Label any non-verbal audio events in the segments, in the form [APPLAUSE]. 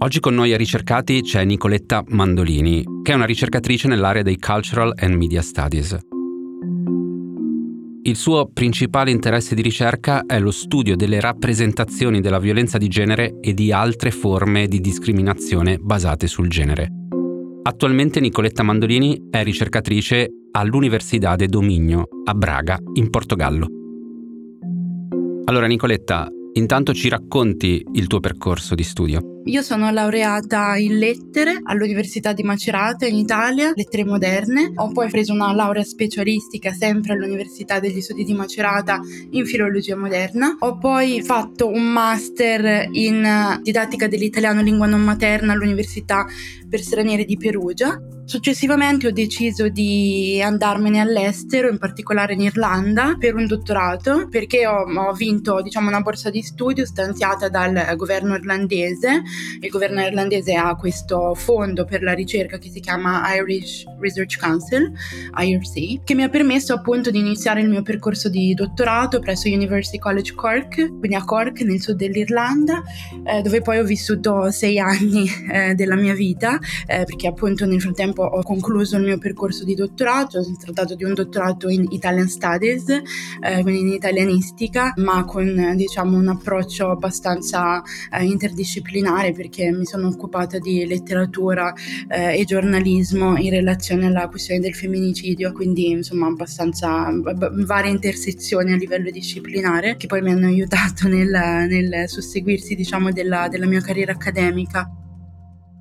Oggi con noi a Ricercati c'è Nicoletta Mandolini, che è una ricercatrice nell'area dei Cultural and Media Studies. Il suo principale interesse di ricerca è lo studio delle rappresentazioni della violenza di genere e di altre forme di discriminazione basate sul genere. Attualmente Nicoletta Mandolini è ricercatrice all'Università de Dominio a Braga, in Portogallo. Allora Nicoletta, intanto ci racconti il tuo percorso di studio. Io sono laureata in lettere all'Università di Macerata in Italia, lettere moderne. Ho poi preso una laurea specialistica sempre all'Università degli Studi di Macerata in filologia moderna. Ho poi fatto un master in didattica dell'italiano lingua non materna all'Università per stranieri di Perugia. Successivamente ho deciso di andarmene all'estero, in particolare in Irlanda, per un dottorato, perché ho, ho vinto diciamo, una borsa di studio stanziata dal governo irlandese. Il governo irlandese ha questo fondo per la ricerca che si chiama Irish Research Council, IRC, che mi ha permesso appunto di iniziare il mio percorso di dottorato presso University College Cork, quindi a Cork nel sud dell'Irlanda, eh, dove poi ho vissuto sei anni eh, della mia vita, eh, perché appunto nel frattempo ho concluso il mio percorso di dottorato, si è trattato di un dottorato in Italian Studies, eh, quindi in italianistica, ma con diciamo un approccio abbastanza eh, interdisciplinare perché mi sono occupata di letteratura eh, e giornalismo in relazione alla questione del femminicidio, quindi insomma abbastanza b- varie intersezioni a livello disciplinare che poi mi hanno aiutato nel, nel susseguirsi diciamo della, della mia carriera accademica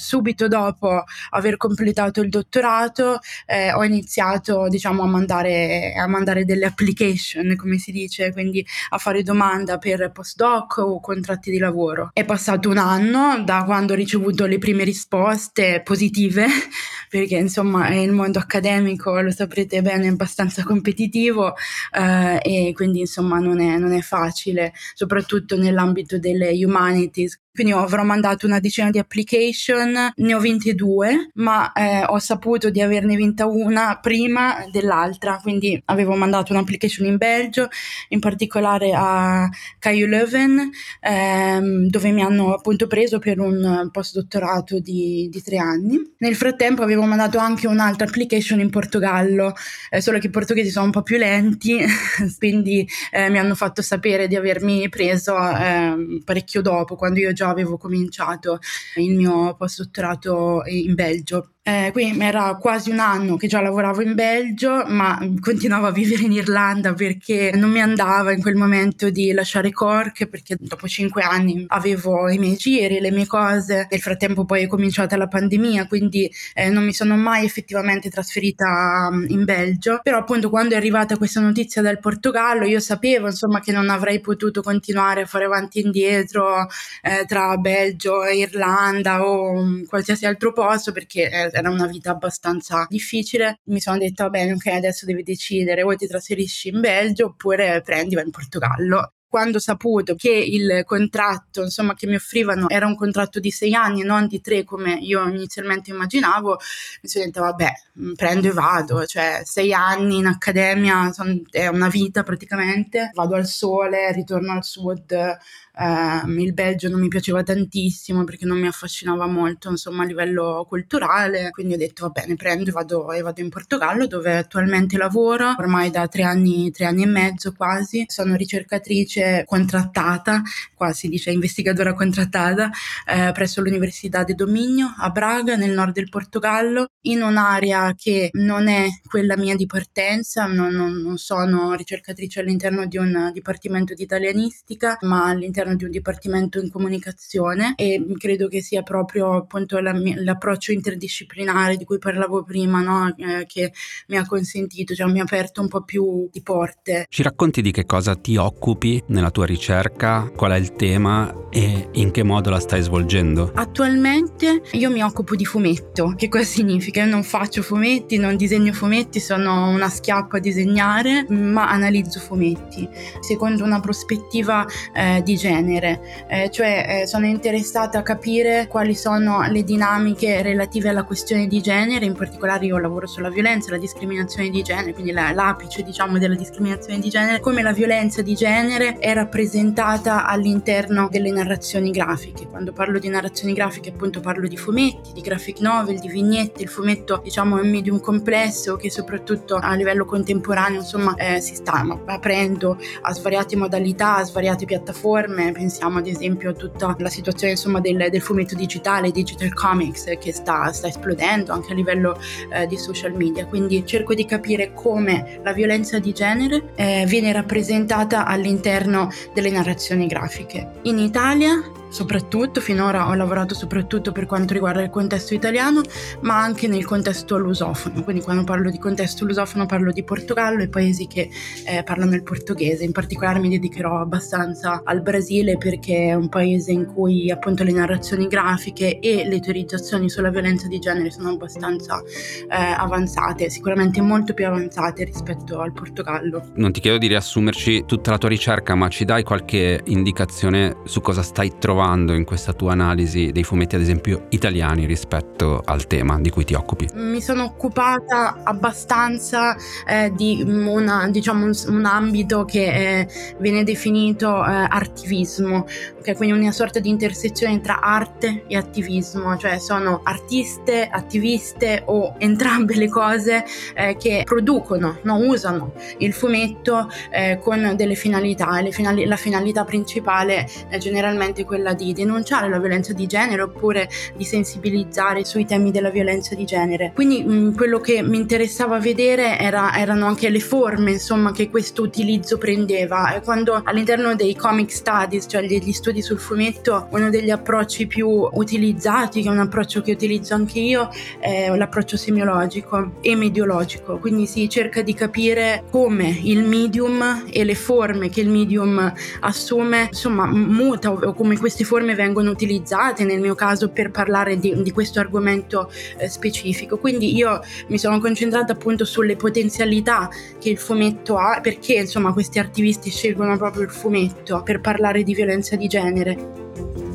subito dopo aver completato il dottorato eh, ho iniziato diciamo a mandare, a mandare delle application come si dice quindi a fare domanda per postdoc o contratti di lavoro. È passato un anno da quando ho ricevuto le prime risposte positive [LAUGHS] perché insomma il mondo accademico lo saprete bene è abbastanza competitivo eh, e quindi insomma non è, non è facile soprattutto nell'ambito delle humanities quindi avrò mandato una decina di application, ne ho vinte due, ma eh, ho saputo di averne vinta una prima dell'altra, quindi avevo mandato un'application in Belgio, in particolare a KU Leuven, ehm, dove mi hanno appunto preso per un postdottorato di, di tre anni. Nel frattempo avevo mandato anche un'altra application in Portogallo, eh, solo che i portoghesi sono un po' più lenti, [LAUGHS] quindi eh, mi hanno fatto sapere di avermi preso ehm, parecchio dopo, quando io già avevo cominciato il mio postdottorato in Belgio. Eh, quindi era quasi un anno che già lavoravo in Belgio, ma continuavo a vivere in Irlanda perché non mi andava in quel momento di lasciare Cork, perché dopo cinque anni avevo i miei giri, le mie cose. Nel frattempo poi è cominciata la pandemia, quindi eh, non mi sono mai effettivamente trasferita um, in Belgio. Però appunto quando è arrivata questa notizia dal Portogallo, io sapevo insomma che non avrei potuto continuare a fare avanti e indietro eh, tra Belgio e Irlanda o um, qualsiasi altro posto perché eh, era una vita abbastanza difficile. Mi sono detta, bene, ok, adesso devi decidere, o ti trasferisci in Belgio oppure prendi, vai in Portogallo quando ho saputo che il contratto insomma, che mi offrivano era un contratto di sei anni e non di tre come io inizialmente immaginavo, mi sono detta vabbè, mm, prendo e vado, cioè sei anni in accademia son, è una vita praticamente, vado al sole, ritorno al sud, eh, il Belgio non mi piaceva tantissimo perché non mi affascinava molto insomma a livello culturale, quindi ho detto va bene, prendo e vado, e vado in Portogallo dove attualmente lavoro. Ormai da tre anni, tre anni e mezzo quasi, sono ricercatrice ricercatrice contrattata, qua si dice investigadora contrattata, eh, presso l'Università de Dominio a Braga, nel nord del Portogallo, in un'area che non è quella mia di partenza, non, non, non sono ricercatrice all'interno di un dipartimento di italianistica, ma all'interno di un dipartimento in comunicazione e credo che sia proprio appunto la, l'approccio interdisciplinare di cui parlavo prima, no? eh, che mi ha consentito, cioè mi ha aperto un po' più di porte. Ci racconti di che cosa ti occupi nella tua ricerca, qual è il tema e in che modo la stai svolgendo? Attualmente io mi occupo di fumetto. Che cosa significa? Io non faccio fumetti, non disegno fumetti, sono una schiappa a disegnare, ma analizzo fumetti secondo una prospettiva eh, di genere, eh, cioè eh, sono interessata a capire quali sono le dinamiche relative alla questione di genere, in particolare io lavoro sulla violenza, la discriminazione di genere, quindi la, l'apice diciamo della discriminazione di genere, come la violenza di genere è rappresentata all'interno delle narrazioni grafiche. Quando parlo di narrazioni grafiche appunto parlo di fumetti, di graphic novel, di vignette, il fumetto diciamo è un medium complesso che soprattutto a livello contemporaneo insomma eh, si sta aprendo a svariate modalità, a svariate piattaforme, pensiamo ad esempio a tutta la situazione insomma del, del fumetto digitale, digital comics che sta, sta esplodendo anche a livello eh, di social media, quindi cerco di capire come la violenza di genere eh, viene rappresentata all'interno delle narrazioni grafiche. In Italia soprattutto, finora ho lavorato soprattutto per quanto riguarda il contesto italiano, ma anche nel contesto lusofono. Quindi quando parlo di contesto lusofono parlo di Portogallo e paesi che eh, parlano il portoghese. In particolare mi dedicherò abbastanza al Brasile perché è un paese in cui appunto le narrazioni grafiche e le teorizzazioni sulla violenza di genere sono abbastanza eh, avanzate, sicuramente molto più avanzate rispetto al Portogallo. Non ti chiedo di riassumerci tutta la tua ricerca, ma ci dai qualche indicazione su cosa stai trovando? Trovando in questa tua analisi dei fumetti, ad esempio, italiani rispetto al tema di cui ti occupi? Mi sono occupata abbastanza eh, di una, diciamo, un, un, ambito che eh, viene definito eh, artivismo, che è quindi una sorta di intersezione tra arte e attivismo, cioè sono artiste, attiviste o entrambe le cose eh, che producono, no, usano il fumetto eh, con delle finalità. Finali- la finalità principale è generalmente quella quella di denunciare la violenza di genere oppure di sensibilizzare sui temi della violenza di genere. Quindi mh, mm, quello che mi interessava vedere era, erano anche le forme insomma, che questo utilizzo prendeva. Quando all'interno dei comic studies, cioè degli studi sul fumetto, uno degli approcci più utilizzati, che è un approccio che utilizzo anche io, è l'approccio semiologico e mediologico. Quindi si cerca di capire come il medium e le forme che il medium assume, insomma, muta o come questi queste forme vengono utilizzate nel mio caso per parlare di, di questo argomento eh, specifico. Quindi io mi sono concentrata appunto sulle potenzialità che il fumetto ha, perché insomma questi attivisti scelgono proprio il fumetto per parlare di violenza di genere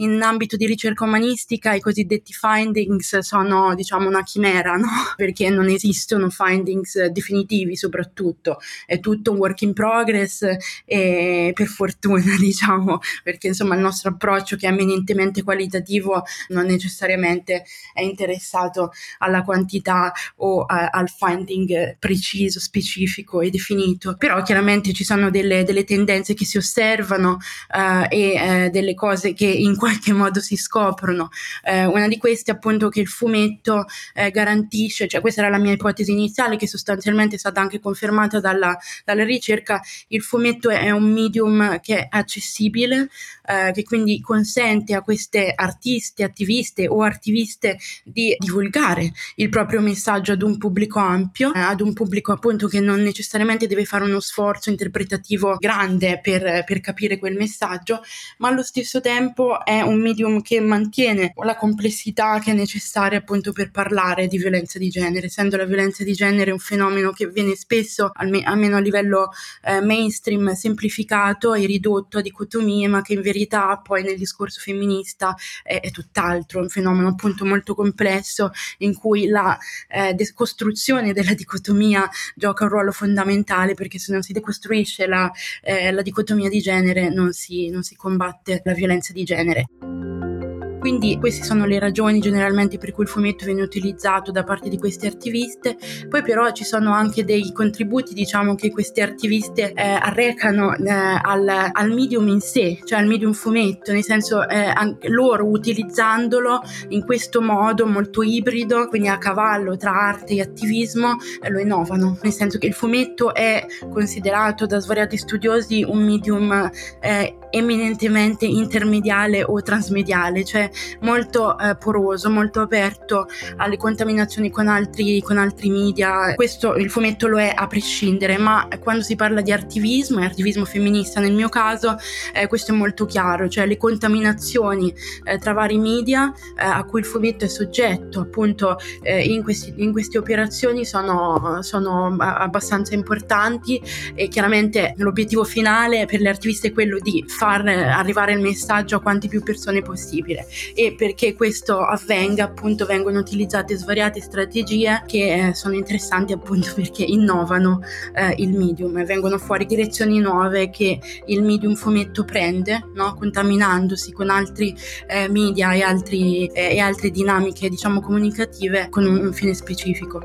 in ambito di ricerca umanistica i cosiddetti findings sono diciamo una chimera, no? [LAUGHS] perché non esistono findings definitivi soprattutto, è tutto un work in progress e per fortuna [LAUGHS] diciamo, perché insomma il nostro approccio che è eminentemente qualitativo non necessariamente è interessato alla quantità o a, al finding preciso, specifico e definito, però chiaramente ci sono delle, delle tendenze che si osservano uh, e uh, delle cose che in qualche qualche modo si scoprono. Eh, una di queste appunto che il fumetto eh, garantisce, cioè questa era la mia ipotesi iniziale che sostanzialmente è stata anche confermata dalla, dalla ricerca, il fumetto è un medium che è accessibile, eh, che quindi consente a queste artiste, attiviste o attiviste di divulgare il proprio messaggio ad un pubblico ampio, eh, ad un pubblico appunto che non necessariamente deve fare uno sforzo interpretativo grande per, per capire quel messaggio, ma allo stesso tempo è un medium che mantiene la complessità che è necessaria appunto per parlare di violenza di genere, essendo la violenza di genere un fenomeno che viene spesso, almeno a livello eh, mainstream, semplificato e ridotto a dicotomie, ma che in verità poi nel discorso femminista è, è tutt'altro, un fenomeno appunto molto complesso in cui la eh, decostruzione della dicotomia gioca un ruolo fondamentale perché se non si decostruisce la, eh, la dicotomia di genere non si, non si combatte la violenza di genere. Quindi queste sono le ragioni generalmente per cui il fumetto viene utilizzato da parte di queste attiviste. Poi però ci sono anche dei contributi, diciamo, che queste attiviste eh, arrecano eh, al, al, medium in sé, cioè al medium fumetto, nel senso eh, loro utilizzandolo in questo modo molto ibrido, quindi a cavallo tra arte e attivismo, eh, lo innovano, nel senso che il fumetto è considerato da svariati studiosi un medium eh, eminentemente intermediale o transmediale, cioè molto eh, poroso, molto aperto alle contaminazioni con altri, con altri media. Questo il fumetto lo è a prescindere, ma quando si parla di attivismo e attivismo femminista nel mio caso, eh, questo è molto chiaro, cioè le contaminazioni eh, tra vari media eh, a cui il fumetto è soggetto, appunto eh, in, questi, in, queste operazioni sono, sono abbastanza importanti e chiaramente l'obiettivo finale per le attiviste è quello di far arrivare il messaggio a quante più persone possibile e perché questo avvenga appunto vengono utilizzate svariate strategie che eh, sono interessanti appunto perché innovano eh, il medium e vengono fuori direzioni nuove che il medium fumetto prende no? contaminandosi con altri eh, media e, altri, eh, e altre dinamiche diciamo comunicative con un, un fine specifico.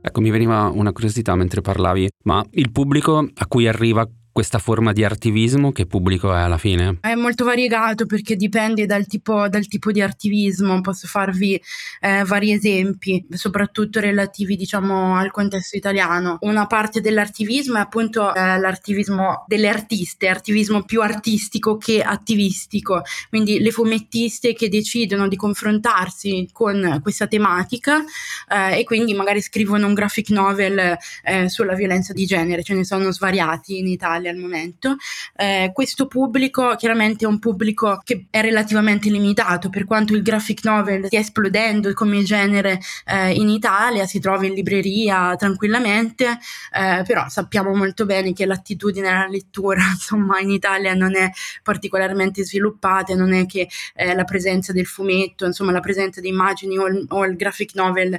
Ecco, mi veniva una curiosità mentre parlavi, ma il pubblico a cui arriva questa forma di attivismo che pubblico è alla fine? È molto variegato perché dipende dal tipo, dal tipo di attivismo, posso farvi eh, vari esempi, soprattutto relativi diciamo al contesto italiano. Una parte dell'attivismo è appunto eh, l'attivismo delle artiste, attivismo più artistico che attivistico, quindi le fumettiste che decidono di confrontarsi con questa tematica eh, e quindi magari scrivono un graphic novel eh, sulla violenza di genere, ce ne sono svariati in Italia mondiale al momento. Eh, questo pubblico chiaramente è un pubblico che è relativamente limitato, per quanto il graphic novel stia esplodendo come genere eh, in Italia, si trova in libreria tranquillamente, eh, però sappiamo molto bene che l'attitudine alla lettura [LAUGHS] insomma in Italia non è particolarmente sviluppata, non è che eh, la presenza del fumetto, insomma la presenza di immagini o il, o il graphic novel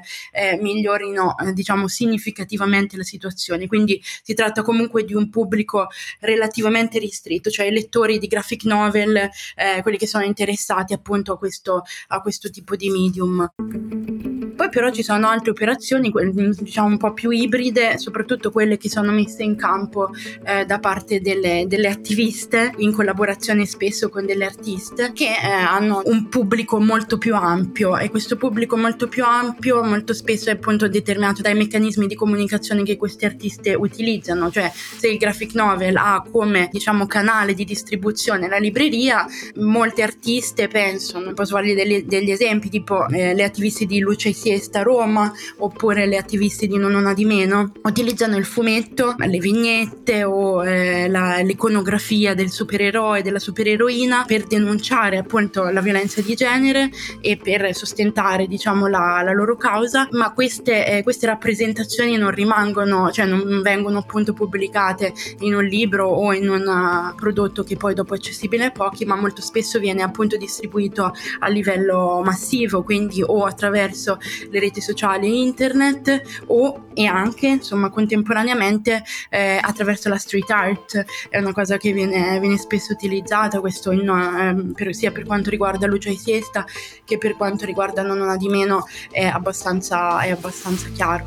migliorino eh, diciamo significativamente la situazione, quindi si tratta comunque di un pubblico relativamente ristretto, cioè i lettori di graphic novel, eh, quelli che sono interessati appunto a questo, a questo tipo di medium. Poi però ci sono altre operazioni, diciamo un po' più ibride, soprattutto quelle che sono messe in campo eh, da parte delle, delle, attiviste, in collaborazione spesso con delle artiste, che eh, hanno un pubblico molto più ampio. E questo pubblico molto più ampio molto spesso è appunto determinato dai meccanismi di comunicazione che queste artiste utilizzano, cioè se il graphic novel ha come diciamo canale di distribuzione la libreria, molte artiste pensano, posso fargli degli, degli esempi tipo eh, le attiviste di Luce e Siesta Roma oppure le attiviste di Non Una di Meno utilizzano il fumetto, le vignette o eh, la, l'iconografia del supereroe, della supereroina per denunciare appunto la violenza di genere e per sostentare diciamo la, la loro causa, ma queste, eh, queste rappresentazioni non rimangono, cioè non vengono appunto pubblicate in un libro o in un uh, prodotto che poi dopo è accessibile a pochi, ma molto spesso viene appunto distribuito a livello massivo, quindi o attraverso le reti sociali internet o e anche insomma contemporaneamente eh, attraverso la street art è una cosa che viene, viene spesso utilizzata questo in, eh, per, sia per quanto riguarda Lucia e Siesta che per quanto riguarda Non una di meno è abbastanza, è abbastanza chiaro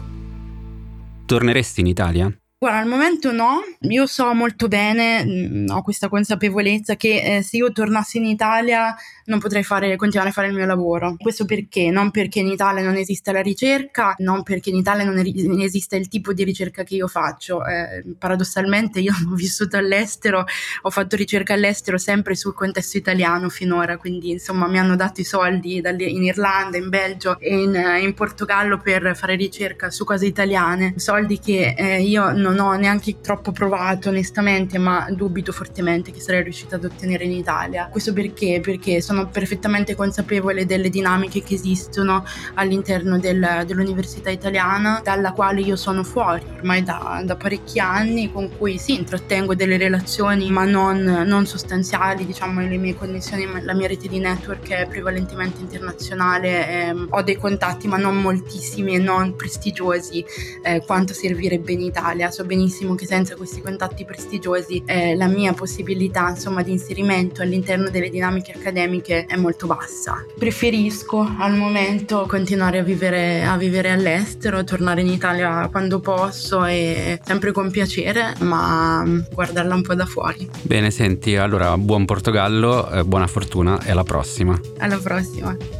Torneresti in Italia? Guarda, al momento no, io so molto bene, mh, ho questa consapevolezza che eh, se io tornassi in Italia non potrei fare, continuare a fare il mio lavoro. Questo perché? Non perché in Italia non esiste la ricerca, non perché in Italia non, er- esiste il tipo di ricerca che io faccio. Eh, paradossalmente io [LAUGHS] ho vissuto all'estero, ho fatto ricerca all'estero sempre sul contesto italiano finora, quindi insomma mi hanno dato i soldi dalle, in Irlanda, in Belgio e in, in, Portogallo per fare ricerca su cose italiane, soldi che eh, io non non ho neanche troppo provato onestamente, ma dubito fortemente che sarei riuscita ad ottenere in Italia. Questo perché? Perché sono perfettamente consapevole delle dinamiche che esistono all'interno del, dell'università italiana, dalla quale io sono fuori ormai da, da, parecchi anni, con cui sì, intrattengo delle relazioni, ma non, non sostanziali, diciamo, le mie connessioni, la mia rete di network è prevalentemente internazionale, ehm, ho dei contatti, ma non moltissimi e non prestigiosi eh, quanto servirebbe in Italia so benissimo che senza questi contatti prestigiosi eh, la mia possibilità insomma di inserimento all'interno delle dinamiche accademiche è molto bassa. Preferisco al momento continuare a vivere, a vivere all'estero, tornare in Italia quando posso e sempre con piacere, ma guardarla un po' da fuori. Bene, senti, allora buon Portogallo, eh, buona fortuna e alla prossima. Alla prossima.